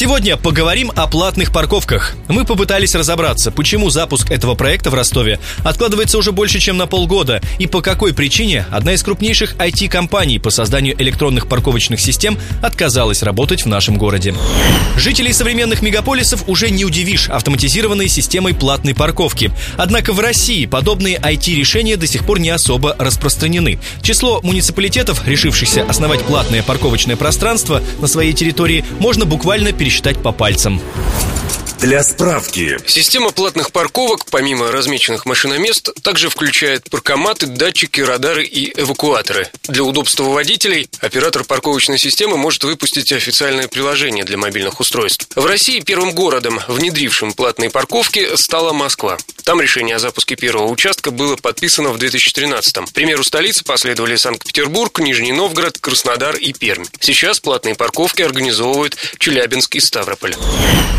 Сегодня поговорим о платных парковках. Мы попытались разобраться, почему запуск этого проекта в Ростове откладывается уже больше, чем на полгода, и по какой причине одна из крупнейших IT-компаний по созданию электронных парковочных систем отказалась работать в нашем городе. Жителей современных мегаполисов уже не удивишь автоматизированной системой платной парковки. Однако в России подобные IT-решения до сих пор не особо распространены. Число муниципалитетов, решившихся основать платное парковочное пространство на своей территории, можно буквально пересчитать по пальцам. Для справки. Система платных парковок, помимо размеченных машиномест, также включает паркоматы, датчики, радары и эвакуаторы. Для удобства водителей оператор парковочной системы может выпустить официальное приложение для мобильных устройств. В России первым городом, внедрившим платные парковки, стала Москва. Там решение о запуске первого участка было подписано в 2013-м. К примеру столицы последовали Санкт-Петербург, Нижний Новгород, Краснодар и Пермь. Сейчас платные парковки организовывают Челябинск и Ставрополь.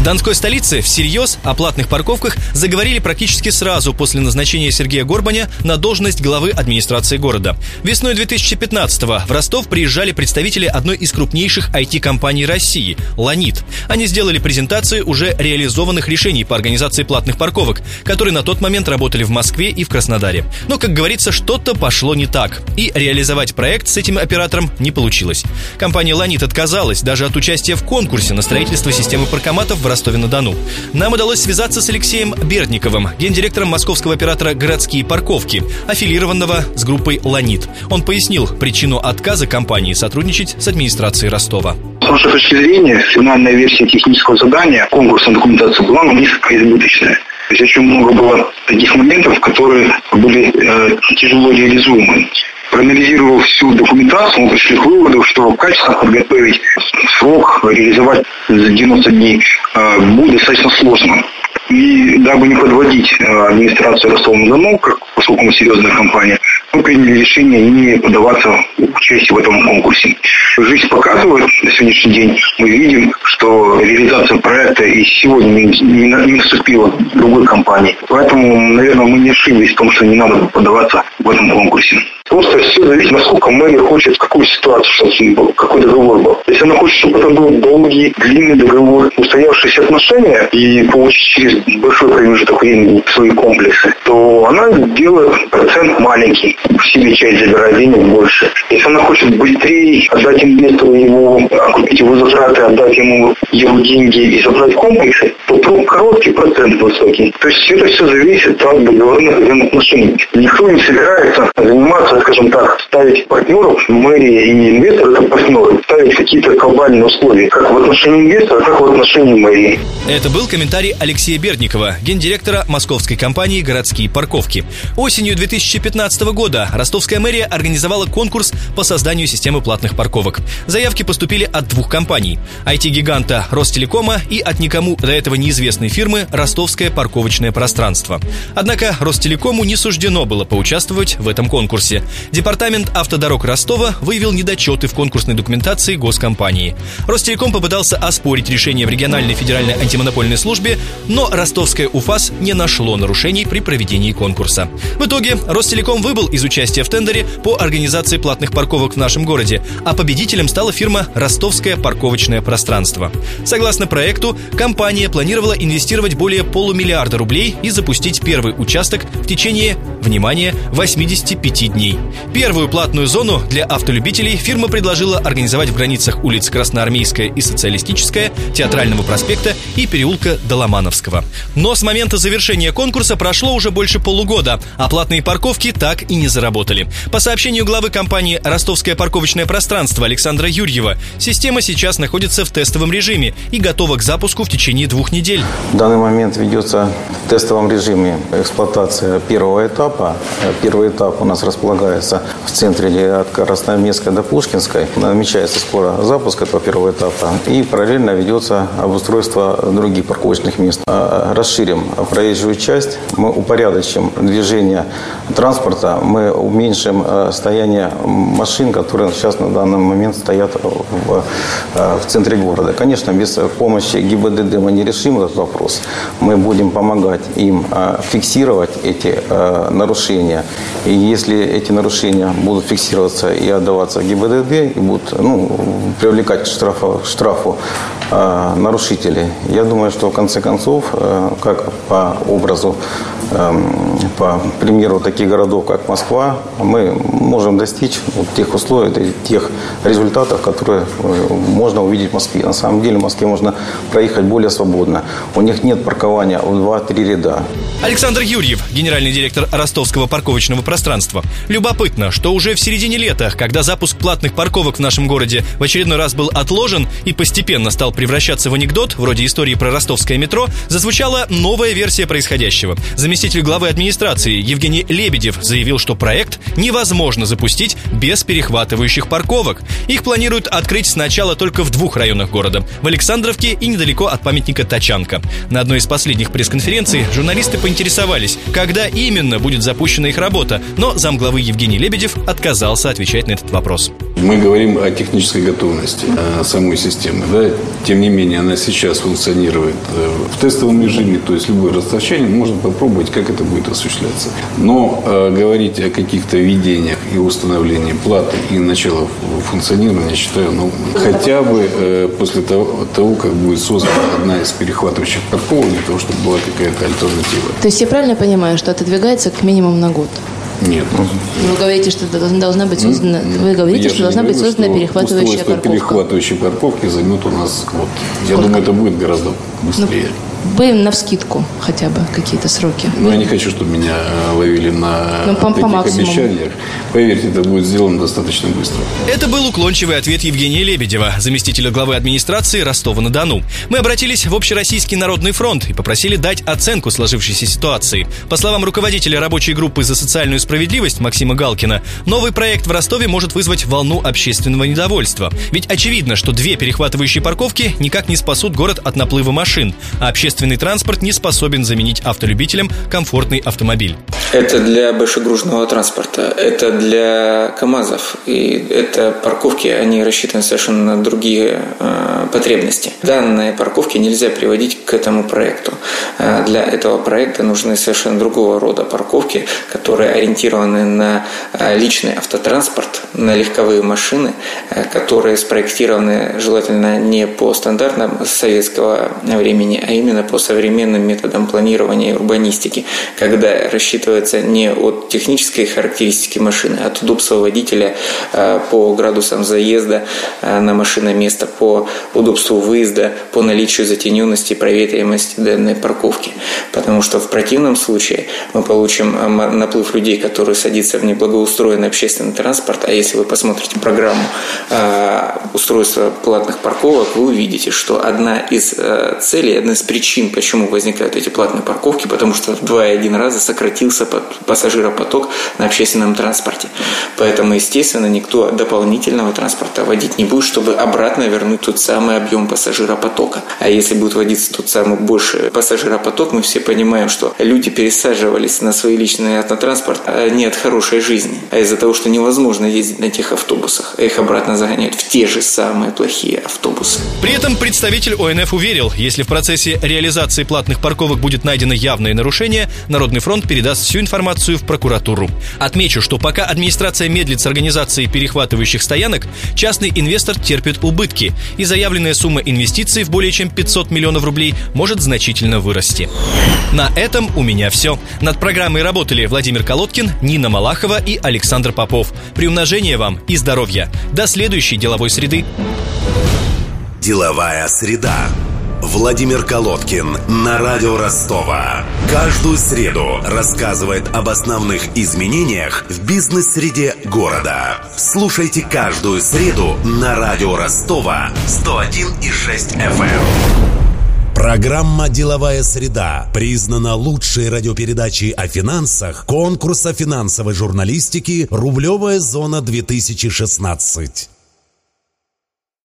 Донской столице всерьез о платных парковках заговорили практически сразу после назначения Сергея Горбаня на должность главы администрации города. Весной 2015-го в Ростов приезжали представители одной из крупнейших IT-компаний России – «Ланит». Они сделали презентацию уже реализованных решений по организации платных парковок, которые на тот момент работали в Москве и в Краснодаре. Но, как говорится, что-то пошло не так, и реализовать проект с этим оператором не получилось. Компания «Ланит» отказалась даже от участия в конкурсе на строительство системы паркоматов в Ростове-на-Дону. Нам удалось связаться с Алексеем Бердниковым, гендиректором московского оператора «Городские парковки», аффилированного с группой «Ланит». Он пояснил причину отказа компании сотрудничать с администрацией Ростова. С нашей точки зрения, финальная версия технического задания, конкурсная документация была несколько избыточная. То есть очень много было таких моментов, которые были э, тяжело реализуемы. Проанализировав всю документацию, мы пришли к выводу, что качественно подготовить срок, реализовать за 90 дней э, будет достаточно сложно. И дабы не подводить э, администрацию Ростова-на-Дону, как, поскольку мы серьезная компания, мы приняли решение не подаваться в участие в этом конкурсе. Жизнь показывает, на сегодняшний день мы видим, что реализация проекта и сегодня не, не, не наступила другой компании. Поэтому, наверное, мы не ошиблись в том, что не надо подаваться в этом конкурсе. Просто все зависит, насколько мэрия хочет, какую ситуацию, чтобы какой договор был. Если она хочет, чтобы это был долгий, длинный договор, устоявшиеся отношения и получить через большой промежуток времени свои комплексы, то она делает процент маленький, в себе часть забирает денег больше. Если она хочет быстрее отдать инвестору его, окупить его затраты, отдать ему его деньги и забрать комплексы, то короткий процент высокий. То есть это все зависит от договорных взаимоотношений. Никто не собирается заниматься скажем так, ставить партнеров, мэрия и инвестор это партнеры, ставить какие-то глобальные условия, как в отношении инвестора, так в отношении мэрии. Это был комментарий Алексея Бердникова, гендиректора московской компании «Городские парковки». Осенью 2015 года ростовская мэрия организовала конкурс по созданию системы платных парковок. Заявки поступили от двух компаний – IT-гиганта Ростелекома и от никому до этого неизвестной фирмы «Ростовское парковочное пространство». Однако Ростелекому не суждено было поучаствовать в этом конкурсе. Департамент автодорог Ростова выявил недочеты в конкурсной документации госкомпании. Ростелеком попытался оспорить решение в региональной федеральной антимонопольной службе, но ростовская УФАС не нашло нарушений при проведении конкурса. В итоге Ростелеком выбыл из участия в тендере по организации платных парковок в нашем городе, а победителем стала фирма «Ростовское парковочное пространство». Согласно проекту, компания планировала инвестировать более полумиллиарда рублей и запустить первый участок в течение, внимание, 85 дней. Первую платную зону для автолюбителей фирма предложила организовать в границах улиц Красноармейская и Социалистическая, Театрального проспекта и переулка Доломановского. Но с момента завершения конкурса прошло уже больше полугода, а платные парковки так и не заработали. По сообщению главы компании «Ростовское парковочное пространство» Александра Юрьева, система сейчас находится в тестовом режиме и готова к запуску в течение двух недель. В данный момент ведется в тестовом режиме эксплуатация первого этапа. Первый этап у нас располагается в центре от Красноармейской до Пушкинской. Намечается скоро запуск этого первого этапа. И параллельно ведется обустройство других парковочных мест. А, расширим проезжую часть, мы упорядочим движение транспорта, мы уменьшим состояние машин, которые сейчас на данный момент стоят в, в центре города. Конечно, без помощи ГИБДД мы не решим этот вопрос. Мы будем помогать им фиксировать эти нарушения. И если эти нарушения будут фиксироваться и отдаваться ГИБДД, и будут ну, привлекать к штрафу, штрафу нарушителей, я думаю, что в конце концов, как по образу, по примеру таких городов, как Москва, мы можем достичь вот тех условий, тех результатов, которые э, можно увидеть в Москве. На самом деле в Москве можно проехать более свободно. У них нет паркования в 2-3 ряда. Александр Юрьев, генеральный директор ростовского парковочного пространства. Любопытно, что уже в середине лета, когда запуск платных парковок в нашем городе в очередной раз был отложен и постепенно стал превращаться в анекдот, вроде истории про ростовское метро, зазвучала новая версия происходящего. Заместитель главы администрации Евгений Лебедев заявил, что проект невозможно запустить без перехватывающих парковок. Их планируют открыть сначала только в двух районах города – в Александровке и недалеко от памятника Тачанка. На одной из последних пресс-конференций журналисты поинтересовались, когда именно будет запущена их работа, но замглавы Евгений Лебедев отказался отвечать на этот вопрос. Мы говорим о технической готовности самой системы. Да? Тем не менее, она сейчас функционирует э, в тестовом режиме, то есть любой расточание можно попробовать, как это будет осуществляться. Но э, говорить о каких-то введениях и установлении платы и начала функционирования, считаю, ну, хотя бы э, после того, того, как будет создана одна из перехватывающих парковок, для того, чтобы была какая-то альтернатива. То есть я правильно понимаю, что отодвигается к минимум на год? Нет. Вы говорите, что должна быть создана, вы говорите, что должна быть создана перехватывающая парковка. перехватывающей парковки займет у нас год. Я Сколько? думаю, это будет гораздо быстрее. Ну, вы на вскидку хотя бы какие-то сроки. Ну, я не хочу, чтобы меня э, ловили на ну, по, таких по обещаниях. Поверьте, это будет сделано достаточно быстро. Это был уклончивый ответ Евгения Лебедева, заместителя главы администрации Ростова-на-Дону. Мы обратились в Общероссийский народный фронт и попросили дать оценку сложившейся ситуации. По словам руководителя рабочей группы за социальную справедливость Максима Галкина, новый проект в Ростове может вызвать волну общественного недовольства. Ведь очевидно, что две перехватывающие парковки никак не спасут город от наплыва машин, а общественное общественный транспорт не способен заменить автолюбителям комфортный автомобиль. Это для большегружного транспорта, это для КАМАЗов. И это парковки, они рассчитаны совершенно на другие э, потребности. Данные парковки нельзя приводить к этому проекту. Э, для этого проекта нужны совершенно другого рода парковки, которые ориентированы на э, личный автотранспорт, на легковые машины, э, которые спроектированы желательно не по стандартам советского времени, а именно по современным методам планирования и урбанистики, когда рассчитывается не от технической характеристики машины, а от удобства водителя э, по градусам заезда э, на машиноместо, по удобству выезда, по наличию затененности и проветриваемости данной парковки. Потому что в противном случае мы получим э, наплыв людей, которые садятся в неблагоустроенный общественный транспорт, а если вы посмотрите программу устройства платных парковок, вы увидите, что одна из целей, одна из причин почему возникают эти платные парковки, потому что в два и один раза сократился пассажиропоток на общественном транспорте. Поэтому, естественно, никто дополнительного транспорта водить не будет, чтобы обратно вернуть тот самый объем пассажиропотока. А если будет водиться тот самый больший пассажиропоток, мы все понимаем, что люди пересаживались на свои личные автотранспорт а не от хорошей жизни, а из-за того, что невозможно ездить на тех автобусах, а их обратно загоняют в те же самые плохие автобусы. При этом представитель ОНФ уверил, если в процессе реализации платных парковок будет найдено явное нарушение, Народный фронт передаст всю информацию в прокуратуру. Отмечу, что пока администрация медлит с организацией перехватывающих стоянок, частный инвестор терпит убытки, и заявленная сумма инвестиций в более чем 500 миллионов рублей может значительно вырасти. На этом у меня все. Над программой работали Владимир Колодкин, Нина Малахова и Александр Попов. Приумножения вам и здоровья. До следующей деловой среды. Деловая среда. Владимир Колодкин на радио Ростова. Каждую среду рассказывает об основных изменениях в бизнес-среде города. Слушайте каждую среду на радио Ростова 101,6 FM. Эм. Программа «Деловая среда» признана лучшей радиопередачей о финансах конкурса финансовой журналистики «Рублевая зона 2016».